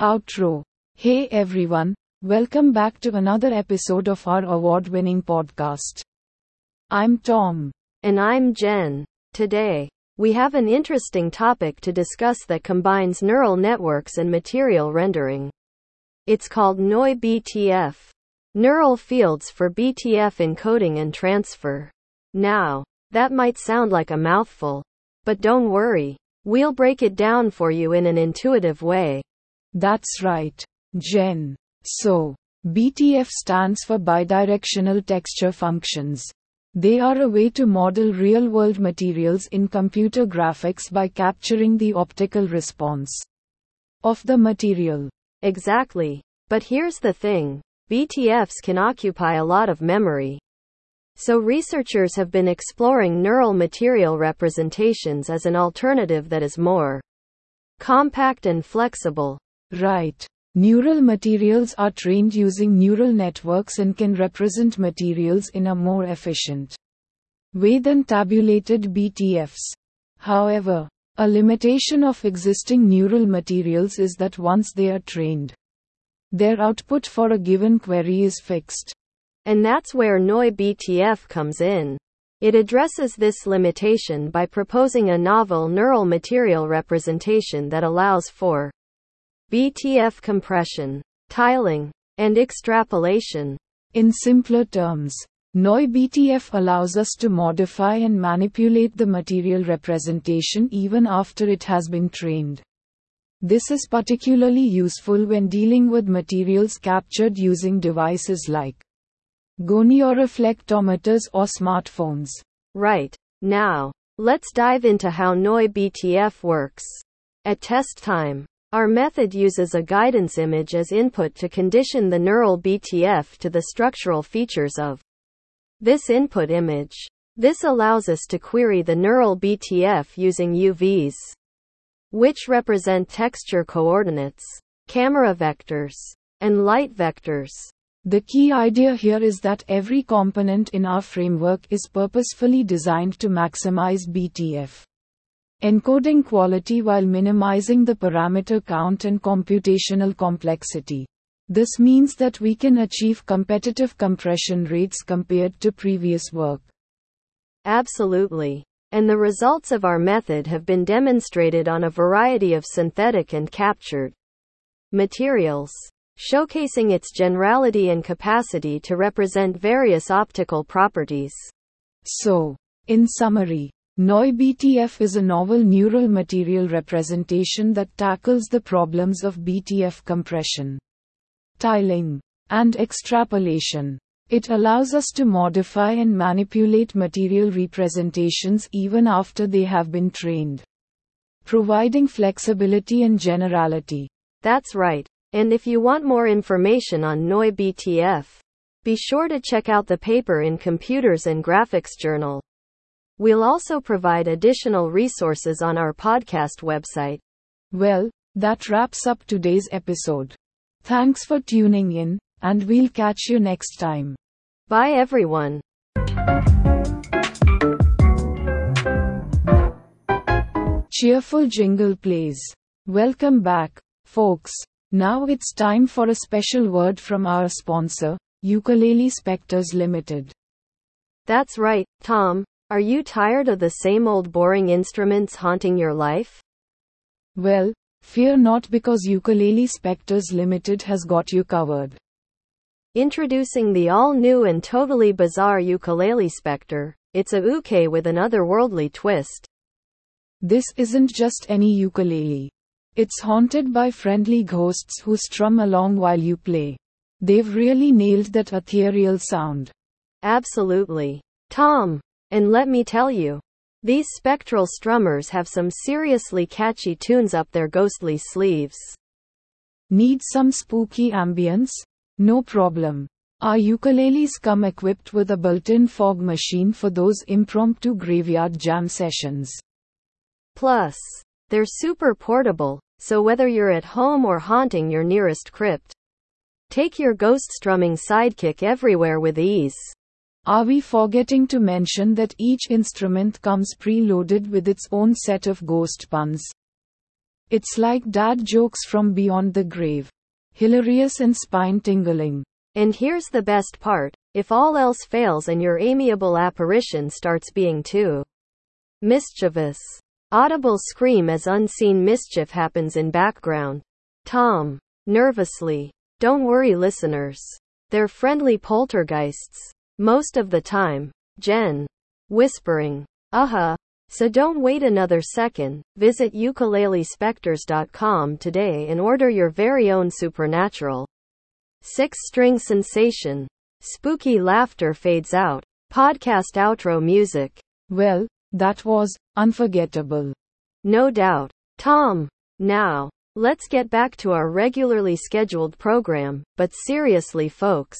Outro. Hey everyone, welcome back to another episode of our award winning podcast. I'm Tom. And I'm Jen. Today, we have an interesting topic to discuss that combines neural networks and material rendering. It's called NeuBTF. Neural fields for BTF encoding and transfer. Now, that might sound like a mouthful. But don't worry. We'll break it down for you in an intuitive way. That's right, Jen. So, BTF stands for bidirectional texture functions. They are a way to model real world materials in computer graphics by capturing the optical response of the material. Exactly. But here's the thing BTFs can occupy a lot of memory. So researchers have been exploring neural material representations as an alternative that is more compact and flexible. Right. Neural materials are trained using neural networks and can represent materials in a more efficient way than tabulated BTFs. However, a limitation of existing neural materials is that once they are trained, their output for a given query is fixed. And that's where NeuBTF comes in. It addresses this limitation by proposing a novel neural material representation that allows for BTF compression, tiling, and extrapolation. In simpler terms, NeuBTF allows us to modify and manipulate the material representation even after it has been trained. This is particularly useful when dealing with materials captured using devices like gonioreflectometers or smartphones. Right. Now, let's dive into how NeuBTF works. At test time, our method uses a guidance image as input to condition the neural BTF to the structural features of this input image. This allows us to query the neural BTF using UVs, which represent texture coordinates, camera vectors, and light vectors. The key idea here is that every component in our framework is purposefully designed to maximize BTF encoding quality while minimizing the parameter count and computational complexity. This means that we can achieve competitive compression rates compared to previous work. Absolutely. And the results of our method have been demonstrated on a variety of synthetic and captured materials, showcasing its generality and capacity to represent various optical properties. So, in summary, NeuBTF is a novel neural material representation that tackles the problems of BTF compression, tiling, and extrapolation. It allows us to modify and manipulate material representations even after they have been trained, providing flexibility and generality. That's right. And if you want more information on NeuBTF, be sure to check out the paper in Computers and Graphics Journal. We'll also provide additional resources on our podcast website. Well, that wraps up today's episode. Thanks for tuning in, and we'll catch you next time. Bye everyone. Cheerful jingle plays. Welcome back, folks. Now it's time for a special word from our sponsor, Ukulele Specters Limited. That's right, Tom. Are you tired of the same old boring instruments haunting your life? Well, fear not because Ukulele Specters Limited has got you covered. Introducing the all new and totally bizarre Ukulele Spectre, it's a uke with an otherworldly twist. This isn't just any ukulele. It's haunted by friendly ghosts who strum along while you play. They've really nailed that ethereal sound. Absolutely. Tom, and let me tell you, these spectral strummers have some seriously catchy tunes up their ghostly sleeves. Need some spooky ambience? No problem. Our ukuleles come equipped with a built-in fog machine for those impromptu graveyard jam sessions. Plus, they're super portable, so whether you're at home or haunting your nearest crypt, take your ghost strumming sidekick everywhere with ease. Are we forgetting to mention that each instrument comes preloaded with its own set of ghost puns? It's like dad jokes from beyond the grave. Hilarious and spine tingling. And here's the best part if all else fails and your amiable apparition starts being too mischievous. Audible scream as unseen mischief happens in background. Tom. Nervously. Don't worry, listeners. They're friendly poltergeists. Most of the time. Jen. Whispering. Uh huh. So don't wait another second. Visit ukulelespecters.com today and order your very own supernatural six string sensation. Spooky laughter fades out. Podcast outro music. Well, that was unforgettable. No doubt. Tom. Now, let's get back to our regularly scheduled program, but seriously, folks.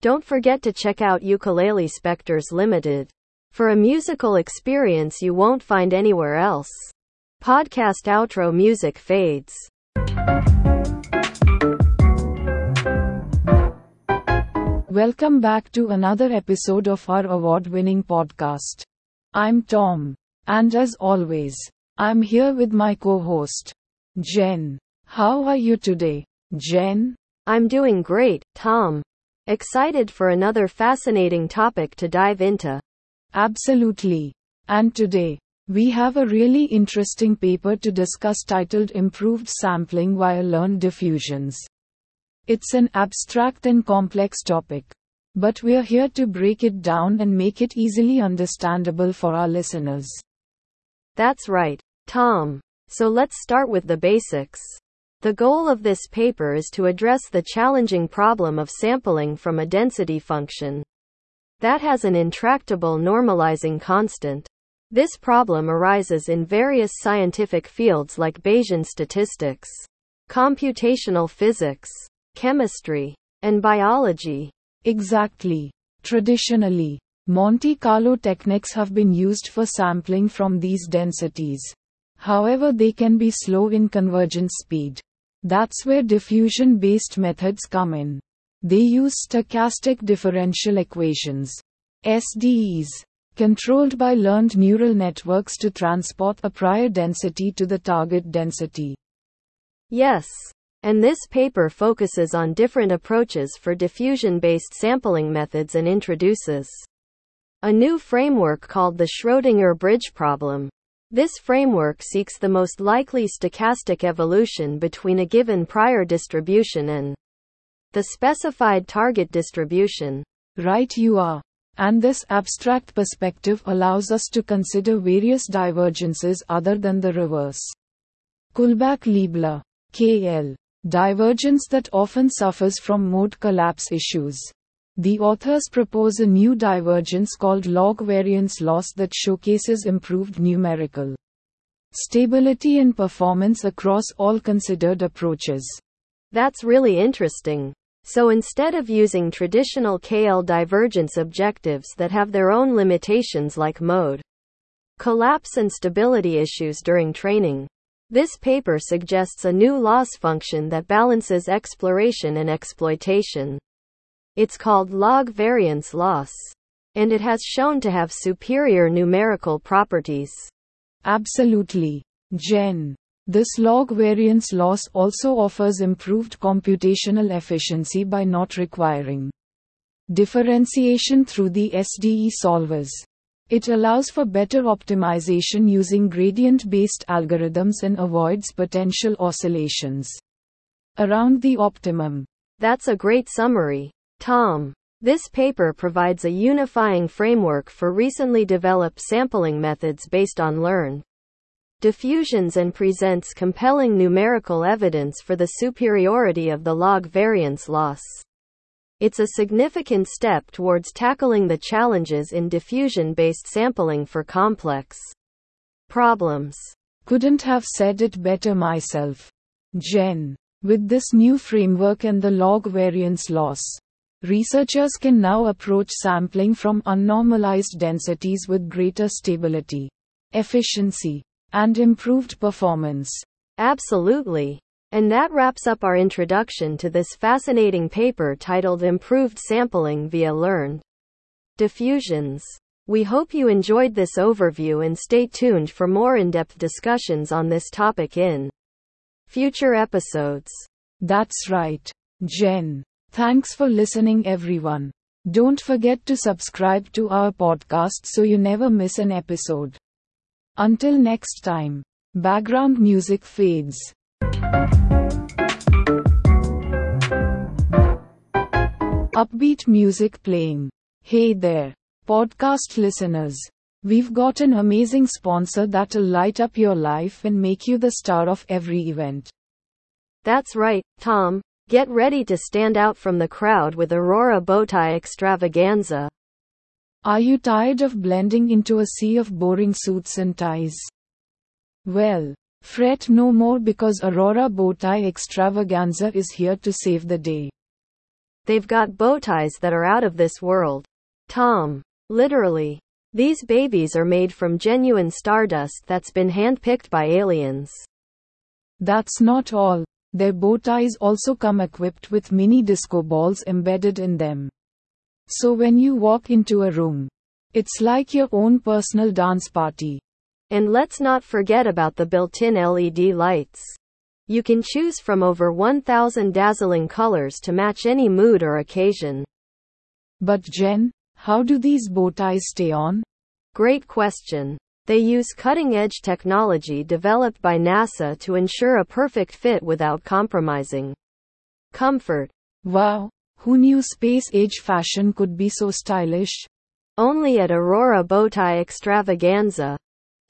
Don't forget to check out Ukulele Specters Limited for a musical experience you won't find anywhere else. Podcast outro music fades. Welcome back to another episode of our award winning podcast. I'm Tom. And as always, I'm here with my co host, Jen. How are you today, Jen? I'm doing great, Tom. Excited for another fascinating topic to dive into. Absolutely. And today, we have a really interesting paper to discuss titled Improved Sampling via Learned Diffusions. It's an abstract and complex topic. But we're here to break it down and make it easily understandable for our listeners. That's right, Tom. So let's start with the basics. The goal of this paper is to address the challenging problem of sampling from a density function that has an intractable normalizing constant. This problem arises in various scientific fields like Bayesian statistics, computational physics, chemistry, and biology. Exactly. Traditionally, Monte Carlo techniques have been used for sampling from these densities. However, they can be slow in convergence speed. That's where diffusion based methods come in. They use stochastic differential equations, SDEs, controlled by learned neural networks to transport a prior density to the target density. Yes. And this paper focuses on different approaches for diffusion based sampling methods and introduces a new framework called the Schrödinger bridge problem. This framework seeks the most likely stochastic evolution between a given prior distribution and the specified target distribution. Right, you are. And this abstract perspective allows us to consider various divergences other than the reverse. Kullback Leibler, KL. Divergence that often suffers from mode collapse issues. The authors propose a new divergence called log variance loss that showcases improved numerical stability and performance across all considered approaches. That's really interesting. So instead of using traditional KL divergence objectives that have their own limitations like mode collapse and stability issues during training, this paper suggests a new loss function that balances exploration and exploitation. It's called log variance loss. And it has shown to have superior numerical properties. Absolutely. Jen. This log variance loss also offers improved computational efficiency by not requiring differentiation through the SDE solvers. It allows for better optimization using gradient based algorithms and avoids potential oscillations around the optimum. That's a great summary. Tom. This paper provides a unifying framework for recently developed sampling methods based on learn diffusions and presents compelling numerical evidence for the superiority of the log variance loss. It's a significant step towards tackling the challenges in diffusion based sampling for complex problems. Couldn't have said it better myself. Jen. With this new framework and the log variance loss, researchers can now approach sampling from unnormalized densities with greater stability, efficiency, and improved performance. Absolutely. And that wraps up our introduction to this fascinating paper titled Improved Sampling via Learned diffusions. We hope you enjoyed this overview and stay tuned for more in depth discussions on this topic in future episodes. That's right, Jen. Thanks for listening, everyone. Don't forget to subscribe to our podcast so you never miss an episode. Until next time, background music fades. Upbeat music playing. Hey there, podcast listeners. We've got an amazing sponsor that'll light up your life and make you the star of every event. That's right, Tom. Get ready to stand out from the crowd with Aurora Bowtie Extravaganza. Are you tired of blending into a sea of boring suits and ties? Well, fret no more because Aurora Bowtie Extravaganza is here to save the day. They've got bow ties that are out of this world. Tom. Literally. These babies are made from genuine stardust that's been handpicked by aliens. That's not all. Their bow ties also come equipped with mini disco balls embedded in them. So when you walk into a room, it's like your own personal dance party. And let's not forget about the built in LED lights. You can choose from over 1,000 dazzling colors to match any mood or occasion. But Jen, how do these bow ties stay on? Great question. They use cutting edge technology developed by NASA to ensure a perfect fit without compromising comfort. Wow, who knew space age fashion could be so stylish? Only at Aurora Bowtie Extravaganza.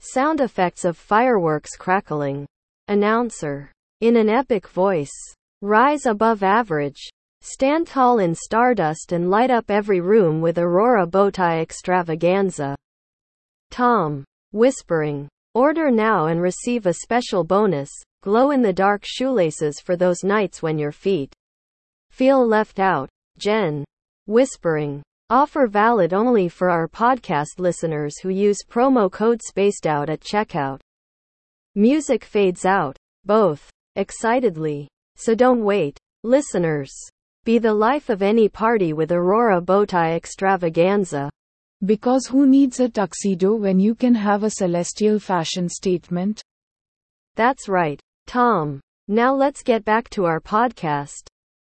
Sound effects of fireworks crackling. Announcer. In an epic voice. Rise above average. Stand tall in stardust and light up every room with Aurora Bowtie Extravaganza. Tom. Whispering. Order now and receive a special bonus glow in the dark shoelaces for those nights when your feet feel left out. Jen. Whispering. Offer valid only for our podcast listeners who use promo code spaced out at checkout. Music fades out. Both. Excitedly. So don't wait. Listeners. Be the life of any party with Aurora Bowtie Extravaganza. Because who needs a tuxedo when you can have a celestial fashion statement? That's right, Tom. Now let's get back to our podcast.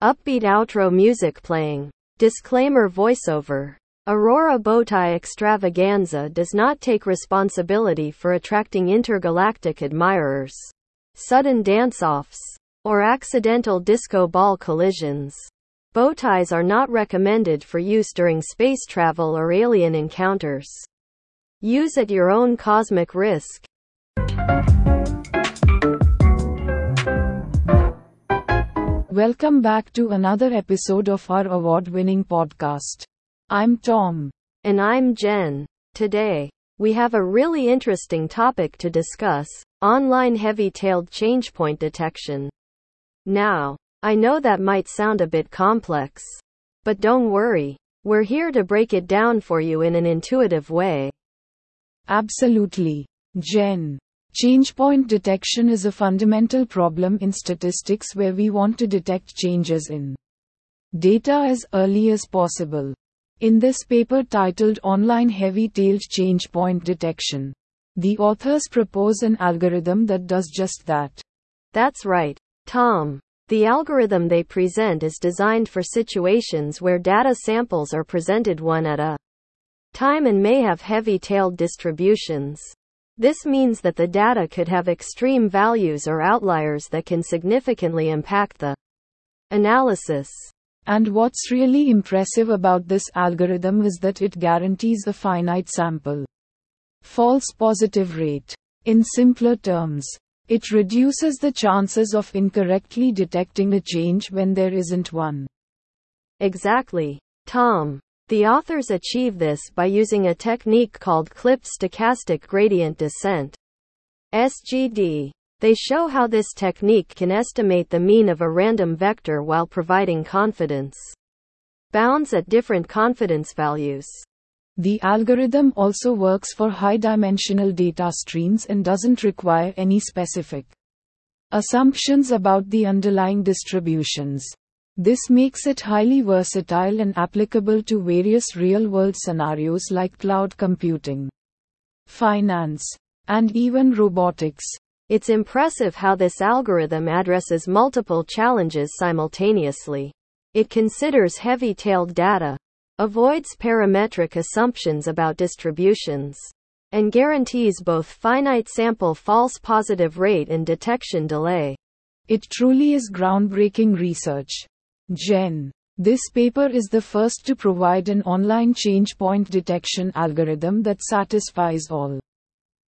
Upbeat outro music playing. Disclaimer voiceover. Aurora Bowtie Extravaganza does not take responsibility for attracting intergalactic admirers, sudden dance offs, or accidental disco ball collisions. Bow ties are not recommended for use during space travel or alien encounters. Use at your own cosmic risk. Welcome back to another episode of our award winning podcast. I'm Tom. And I'm Jen. Today, we have a really interesting topic to discuss online heavy tailed change point detection. Now, I know that might sound a bit complex. But don't worry. We're here to break it down for you in an intuitive way. Absolutely. Jen. Change point detection is a fundamental problem in statistics where we want to detect changes in data as early as possible. In this paper titled Online Heavy Tailed Change Point Detection, the authors propose an algorithm that does just that. That's right, Tom. The algorithm they present is designed for situations where data samples are presented one at a time and may have heavy tailed distributions. This means that the data could have extreme values or outliers that can significantly impact the analysis. And what's really impressive about this algorithm is that it guarantees a finite sample false positive rate. In simpler terms, it reduces the chances of incorrectly detecting a change when there isn't one. Exactly. Tom. The authors achieve this by using a technique called clipped stochastic gradient descent. SGD. They show how this technique can estimate the mean of a random vector while providing confidence bounds at different confidence values. The algorithm also works for high dimensional data streams and doesn't require any specific assumptions about the underlying distributions. This makes it highly versatile and applicable to various real world scenarios like cloud computing, finance, and even robotics. It's impressive how this algorithm addresses multiple challenges simultaneously. It considers heavy tailed data, avoids parametric assumptions about distributions, and guarantees both finite sample false positive rate and detection delay. It truly is groundbreaking research. Jen. This paper is the first to provide an online change point detection algorithm that satisfies all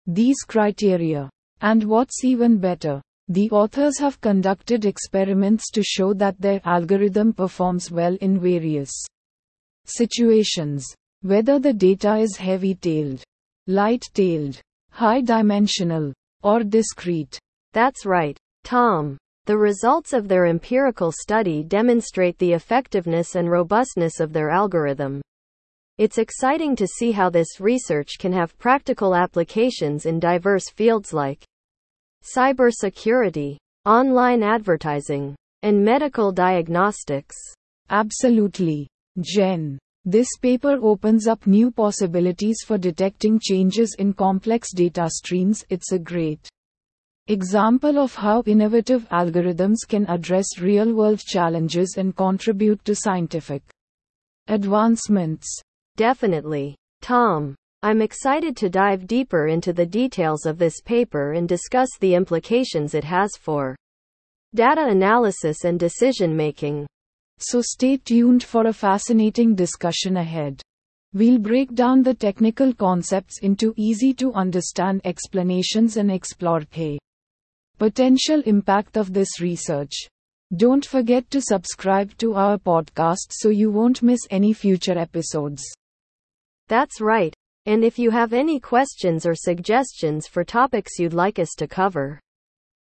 these criteria. And what's even better, the authors have conducted experiments to show that their algorithm performs well in various situations. Whether the data is heavy tailed, light tailed, high dimensional, or discrete. That's right, Tom. The results of their empirical study demonstrate the effectiveness and robustness of their algorithm. It's exciting to see how this research can have practical applications in diverse fields like cybersecurity, online advertising, and medical diagnostics. Absolutely. Jen. This paper opens up new possibilities for detecting changes in complex data streams. It's a great example of how innovative algorithms can address real world challenges and contribute to scientific advancements. Definitely. Tom. I'm excited to dive deeper into the details of this paper and discuss the implications it has for data analysis and decision making. So stay tuned for a fascinating discussion ahead. We'll break down the technical concepts into easy to understand explanations and explore the potential impact of this research. Don't forget to subscribe to our podcast so you won't miss any future episodes. That's right. And if you have any questions or suggestions for topics you'd like us to cover,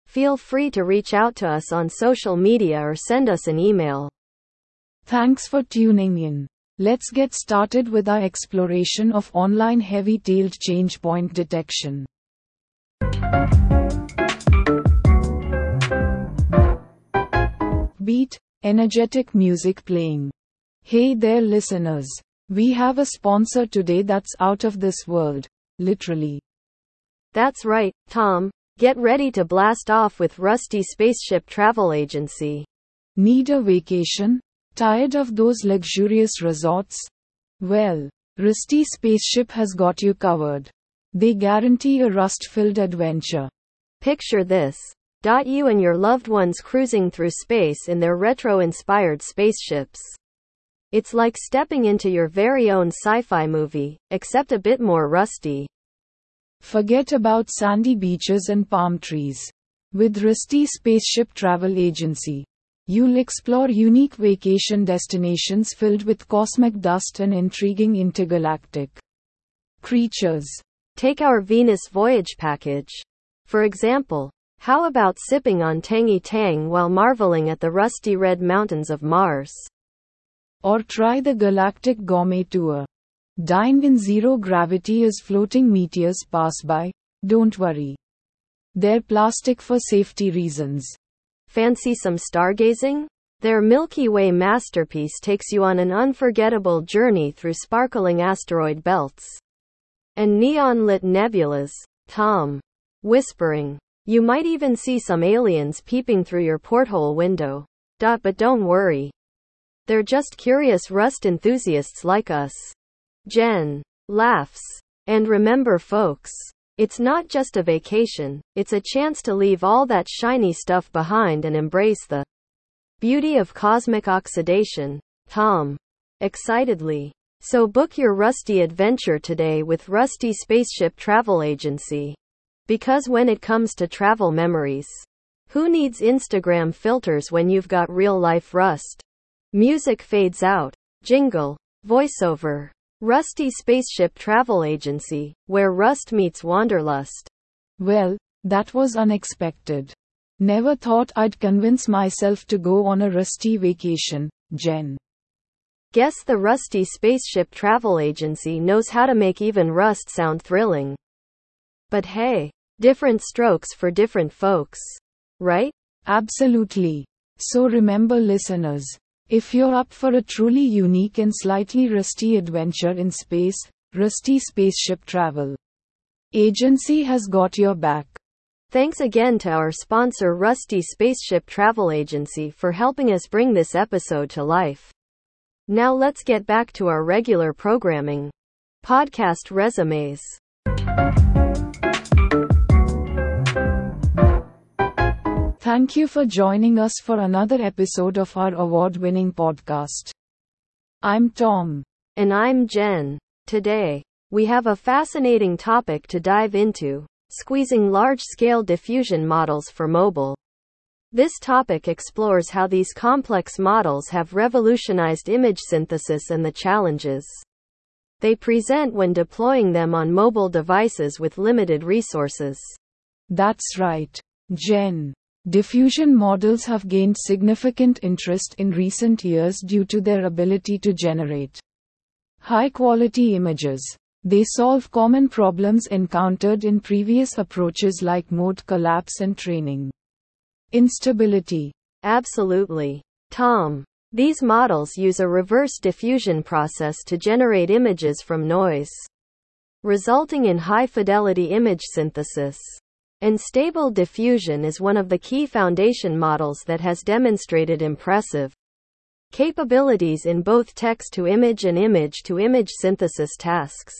feel free to reach out to us on social media or send us an email. Thanks for tuning in. Let's get started with our exploration of online heavy tailed change point detection. Beat, energetic music playing. Hey there, listeners. We have a sponsor today that's out of this world. Literally. That's right, Tom. Get ready to blast off with Rusty Spaceship Travel Agency. Need a vacation? Tired of those luxurious resorts? Well, Rusty Spaceship has got you covered. They guarantee a rust filled adventure. Picture this. You and your loved ones cruising through space in their retro inspired spaceships. It's like stepping into your very own sci fi movie, except a bit more rusty. Forget about sandy beaches and palm trees. With Rusty Spaceship Travel Agency, you'll explore unique vacation destinations filled with cosmic dust and intriguing intergalactic creatures. Take our Venus voyage package. For example, how about sipping on tangy tang while marveling at the rusty red mountains of Mars? Or try the Galactic Gourmet Tour. Dine in zero gravity as floating meteors pass by. Don't worry. They're plastic for safety reasons. Fancy some stargazing? Their Milky Way masterpiece takes you on an unforgettable journey through sparkling asteroid belts and neon lit nebulas. Tom. Whispering. You might even see some aliens peeping through your porthole window. But don't worry. They're just curious rust enthusiasts like us. Jen laughs. And remember, folks, it's not just a vacation, it's a chance to leave all that shiny stuff behind and embrace the beauty of cosmic oxidation. Tom. Excitedly. So book your Rusty adventure today with Rusty Spaceship Travel Agency. Because when it comes to travel memories, who needs Instagram filters when you've got real life rust? Music fades out. Jingle. Voiceover. Rusty Spaceship Travel Agency, where rust meets wanderlust. Well, that was unexpected. Never thought I'd convince myself to go on a rusty vacation, Jen. Guess the Rusty Spaceship Travel Agency knows how to make even rust sound thrilling. But hey, different strokes for different folks. Right? Absolutely. So remember, listeners, if you're up for a truly unique and slightly rusty adventure in space, Rusty Spaceship Travel Agency has got your back. Thanks again to our sponsor Rusty Spaceship Travel Agency for helping us bring this episode to life. Now let's get back to our regular programming. Podcast resumes. Thank you for joining us for another episode of our award winning podcast. I'm Tom. And I'm Jen. Today, we have a fascinating topic to dive into squeezing large scale diffusion models for mobile. This topic explores how these complex models have revolutionized image synthesis and the challenges they present when deploying them on mobile devices with limited resources. That's right, Jen. Diffusion models have gained significant interest in recent years due to their ability to generate high quality images. They solve common problems encountered in previous approaches like mode collapse and training. Instability. Absolutely. Tom. These models use a reverse diffusion process to generate images from noise, resulting in high fidelity image synthesis. And stable diffusion is one of the key foundation models that has demonstrated impressive capabilities in both text to image and image to image synthesis tasks.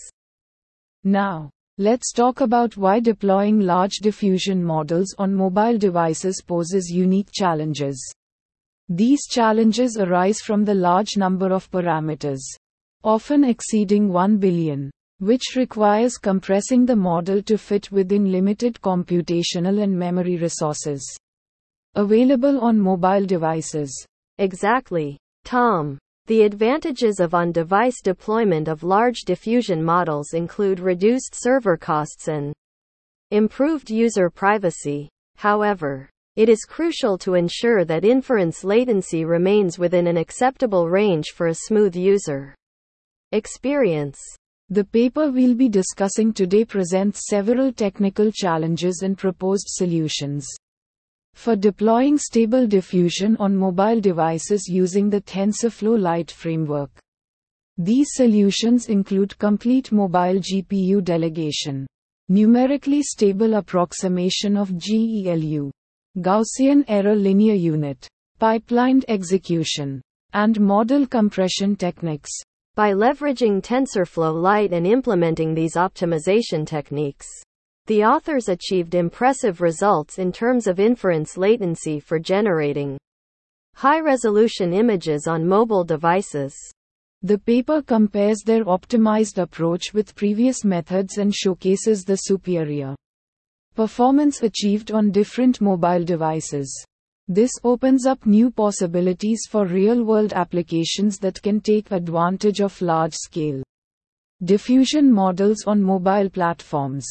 Now, let's talk about why deploying large diffusion models on mobile devices poses unique challenges. These challenges arise from the large number of parameters, often exceeding 1 billion which requires compressing the model to fit within limited computational and memory resources available on mobile devices. Exactly. Tom. The advantages of on device deployment of large diffusion models include reduced server costs and improved user privacy. However, it is crucial to ensure that inference latency remains within an acceptable range for a smooth user experience. The paper we'll be discussing today presents several technical challenges and proposed solutions. For deploying stable diffusion on mobile devices using the TensorFlow Lite framework. These solutions include complete mobile GPU delegation, numerically stable approximation of GELU, Gaussian error linear unit, pipelined execution, and model compression techniques. By leveraging TensorFlow Lite and implementing these optimization techniques, the authors achieved impressive results in terms of inference latency for generating high resolution images on mobile devices. The paper compares their optimized approach with previous methods and showcases the superior performance achieved on different mobile devices. This opens up new possibilities for real world applications that can take advantage of large scale diffusion models on mobile platforms.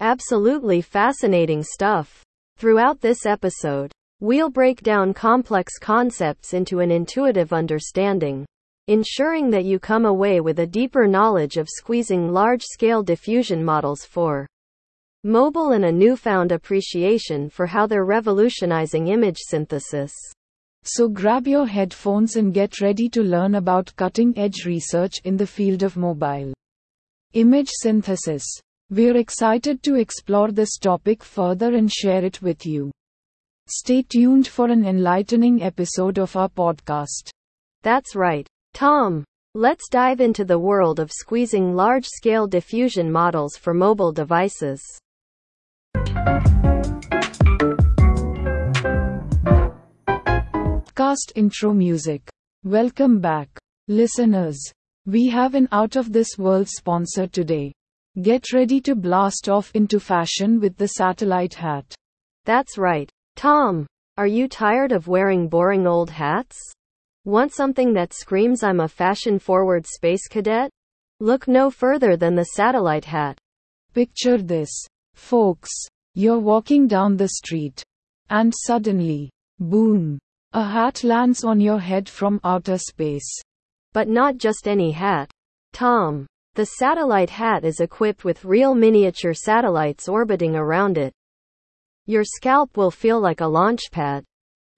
Absolutely fascinating stuff. Throughout this episode, we'll break down complex concepts into an intuitive understanding, ensuring that you come away with a deeper knowledge of squeezing large scale diffusion models for mobile and a newfound appreciation for how they're revolutionizing image synthesis. So grab your headphones and get ready to learn about cutting edge research in the field of mobile image synthesis. We're excited to explore this topic further and share it with you. Stay tuned for an enlightening episode of our podcast. That's right. Tom, let's dive into the world of squeezing large scale diffusion models for mobile devices. Cast intro music. Welcome back, listeners. We have an out of this world sponsor today. Get ready to blast off into fashion with the satellite hat. That's right. Tom, are you tired of wearing boring old hats? Want something that screams I'm a fashion forward space cadet? Look no further than the satellite hat. Picture this, folks. You're walking down the street. And suddenly, boom, a hat lands on your head from outer space. But not just any hat. Tom. The satellite hat is equipped with real miniature satellites orbiting around it. Your scalp will feel like a launch pad.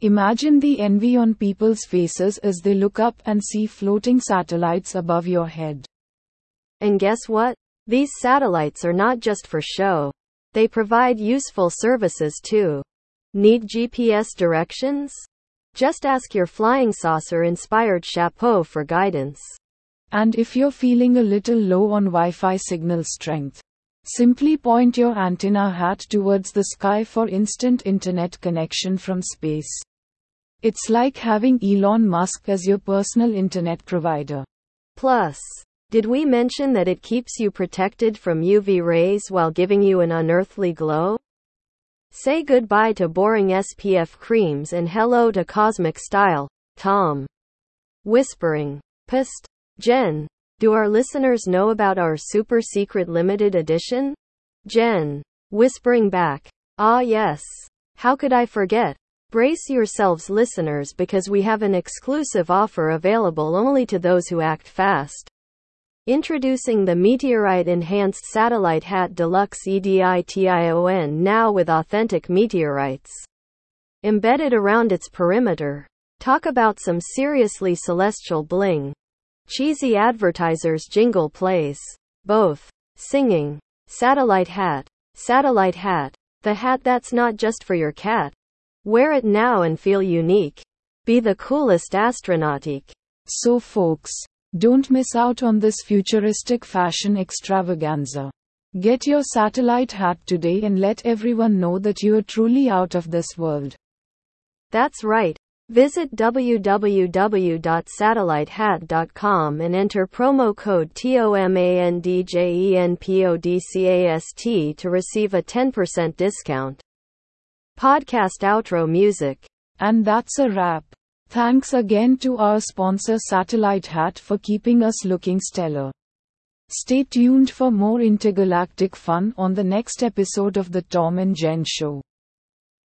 Imagine the envy on people's faces as they look up and see floating satellites above your head. And guess what? These satellites are not just for show. They provide useful services too. Need GPS directions? Just ask your flying saucer inspired chapeau for guidance. And if you're feeling a little low on Wi Fi signal strength, simply point your antenna hat towards the sky for instant internet connection from space. It's like having Elon Musk as your personal internet provider. Plus, did we mention that it keeps you protected from UV rays while giving you an unearthly glow? Say goodbye to boring SPF creams and hello to cosmic style. Tom. Whispering. Psst. Jen. Do our listeners know about our super secret limited edition? Jen. Whispering back. Ah, yes. How could I forget? Brace yourselves, listeners, because we have an exclusive offer available only to those who act fast. Introducing the Meteorite Enhanced Satellite Hat Deluxe EDITION now with authentic meteorites embedded around its perimeter. Talk about some seriously celestial bling. Cheesy advertisers jingle plays. Both. Singing. Satellite hat. Satellite hat. The hat that's not just for your cat. Wear it now and feel unique. Be the coolest astronautique. So, folks, don't miss out on this futuristic fashion extravaganza. Get your satellite hat today and let everyone know that you are truly out of this world. That's right. Visit www.satellitehat.com and enter promo code TOMANDJENPODCAST to receive a 10% discount. Podcast outro music. And that's a wrap. Thanks again to our sponsor Satellite Hat for keeping us looking stellar. Stay tuned for more intergalactic fun on the next episode of The Tom and Jen Show.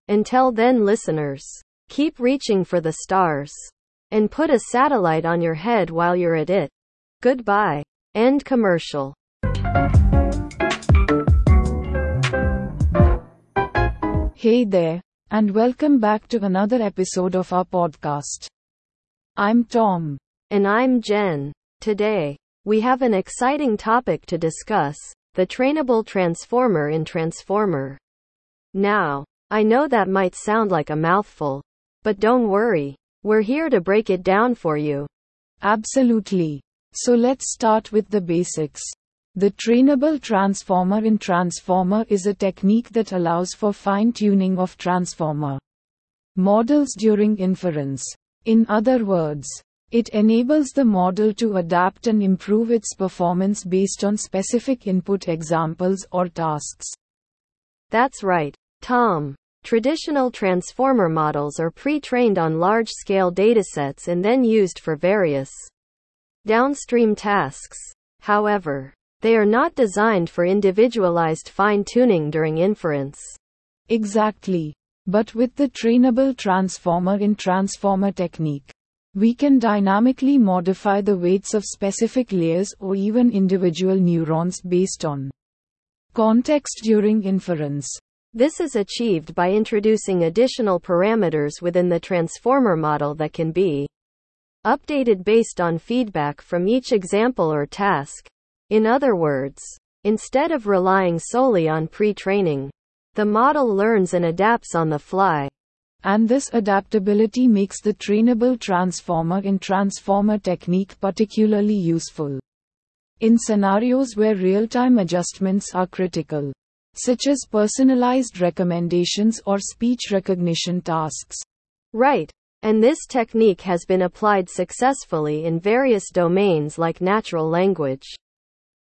Until then, listeners, keep reaching for the stars. And put a satellite on your head while you're at it. Goodbye. End commercial. Hey there, and welcome back to another episode of our podcast. I'm Tom. And I'm Jen. Today, we have an exciting topic to discuss the trainable transformer in Transformer. Now, I know that might sound like a mouthful, but don't worry, we're here to break it down for you. Absolutely. So let's start with the basics. The trainable transformer in transformer is a technique that allows for fine tuning of transformer models during inference. In other words, it enables the model to adapt and improve its performance based on specific input examples or tasks. That's right, Tom. Traditional transformer models are pre trained on large scale datasets and then used for various downstream tasks. However, they are not designed for individualized fine tuning during inference. Exactly. But with the trainable transformer in transformer technique, we can dynamically modify the weights of specific layers or even individual neurons based on context during inference. This is achieved by introducing additional parameters within the transformer model that can be updated based on feedback from each example or task. In other words, instead of relying solely on pre-training, the model learns and adapts on the fly. And this adaptability makes the trainable transformer in transformer technique particularly useful. In scenarios where real-time adjustments are critical, such as personalized recommendations or speech recognition tasks. Right. And this technique has been applied successfully in various domains like natural language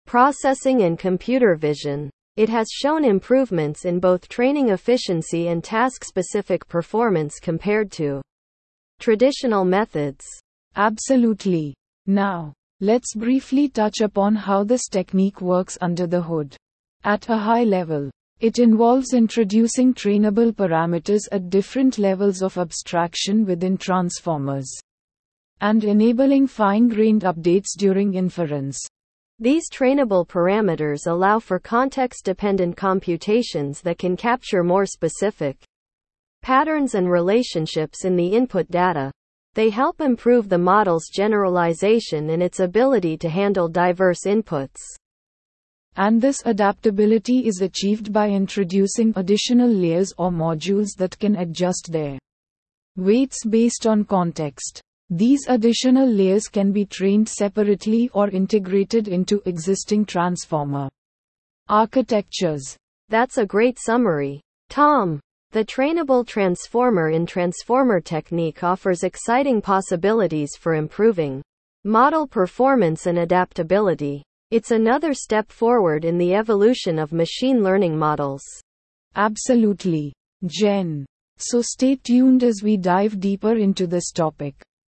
processing and computer vision. It has shown improvements in both training efficiency and task specific performance compared to traditional methods. Absolutely. Now, let's briefly touch upon how this technique works under the hood. At a high level, it involves introducing trainable parameters at different levels of abstraction within transformers and enabling fine grained updates during inference. These trainable parameters allow for context-dependent computations that can capture more specific patterns and relationships in the input data. They help improve the model's generalization and its ability to handle diverse inputs. And this adaptability is achieved by introducing additional layers or modules that can adjust their weights based on context. These additional layers can be trained separately or integrated into existing transformer architectures. That's a great summary. Tom. The trainable transformer in transformer technique offers exciting possibilities for improving model performance and adaptability. It's another step forward in the evolution of machine learning models. Absolutely. Jen. So stay tuned as we dive deeper into this topic,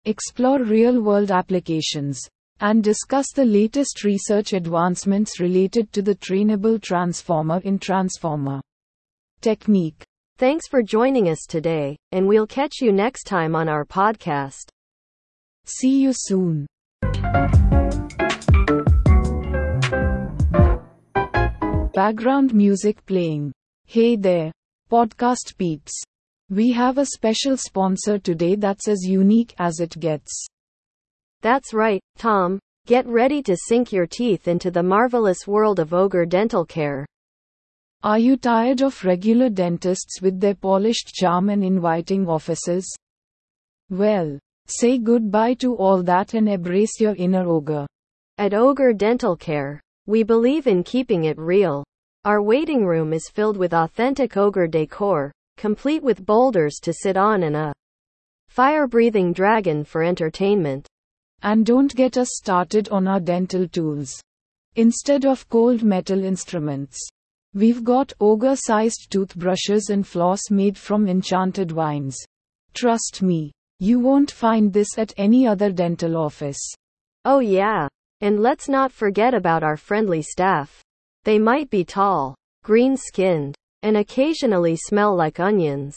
explore real world applications, and discuss the latest research advancements related to the trainable transformer in transformer technique. Thanks for joining us today, and we'll catch you next time on our podcast. See you soon. Background music playing. Hey there, podcast peeps. We have a special sponsor today that's as unique as it gets. That's right, Tom. Get ready to sink your teeth into the marvelous world of Ogre Dental Care. Are you tired of regular dentists with their polished charm and inviting offices? Well, say goodbye to all that and embrace your inner ogre. At Ogre Dental Care, we believe in keeping it real. Our waiting room is filled with authentic ogre decor, complete with boulders to sit on and a fire breathing dragon for entertainment. And don't get us started on our dental tools. Instead of cold metal instruments, We've got ogre sized toothbrushes and floss made from enchanted vines. Trust me, you won't find this at any other dental office. Oh, yeah. And let's not forget about our friendly staff. They might be tall, green skinned, and occasionally smell like onions.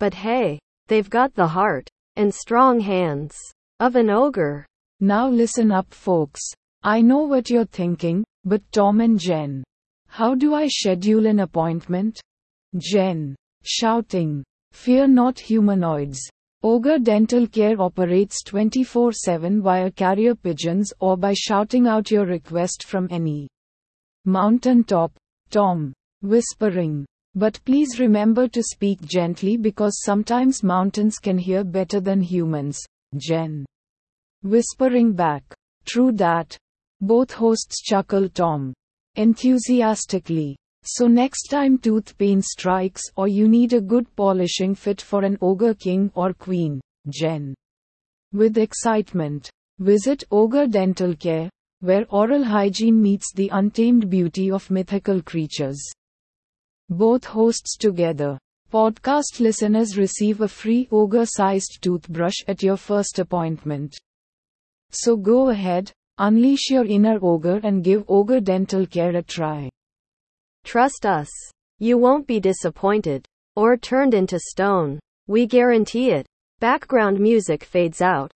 But hey, they've got the heart and strong hands of an ogre. Now listen up, folks. I know what you're thinking, but Tom and Jen, how do I schedule an appointment? Jen. Shouting. Fear not humanoids. Ogre Dental Care operates 24 7 via carrier pigeons or by shouting out your request from any mountain top. Tom. Whispering. But please remember to speak gently because sometimes mountains can hear better than humans. Jen. Whispering back. True that. Both hosts chuckle Tom enthusiastically. So next time tooth pain strikes or you need a good polishing fit for an ogre king or queen, Jen. With excitement, visit Ogre Dental Care, where oral hygiene meets the untamed beauty of mythical creatures. Both hosts together. Podcast listeners receive a free ogre sized toothbrush at your first appointment. So go ahead, Unleash your inner ogre and give Ogre Dental Care a try. Trust us. You won't be disappointed or turned into stone. We guarantee it. Background music fades out.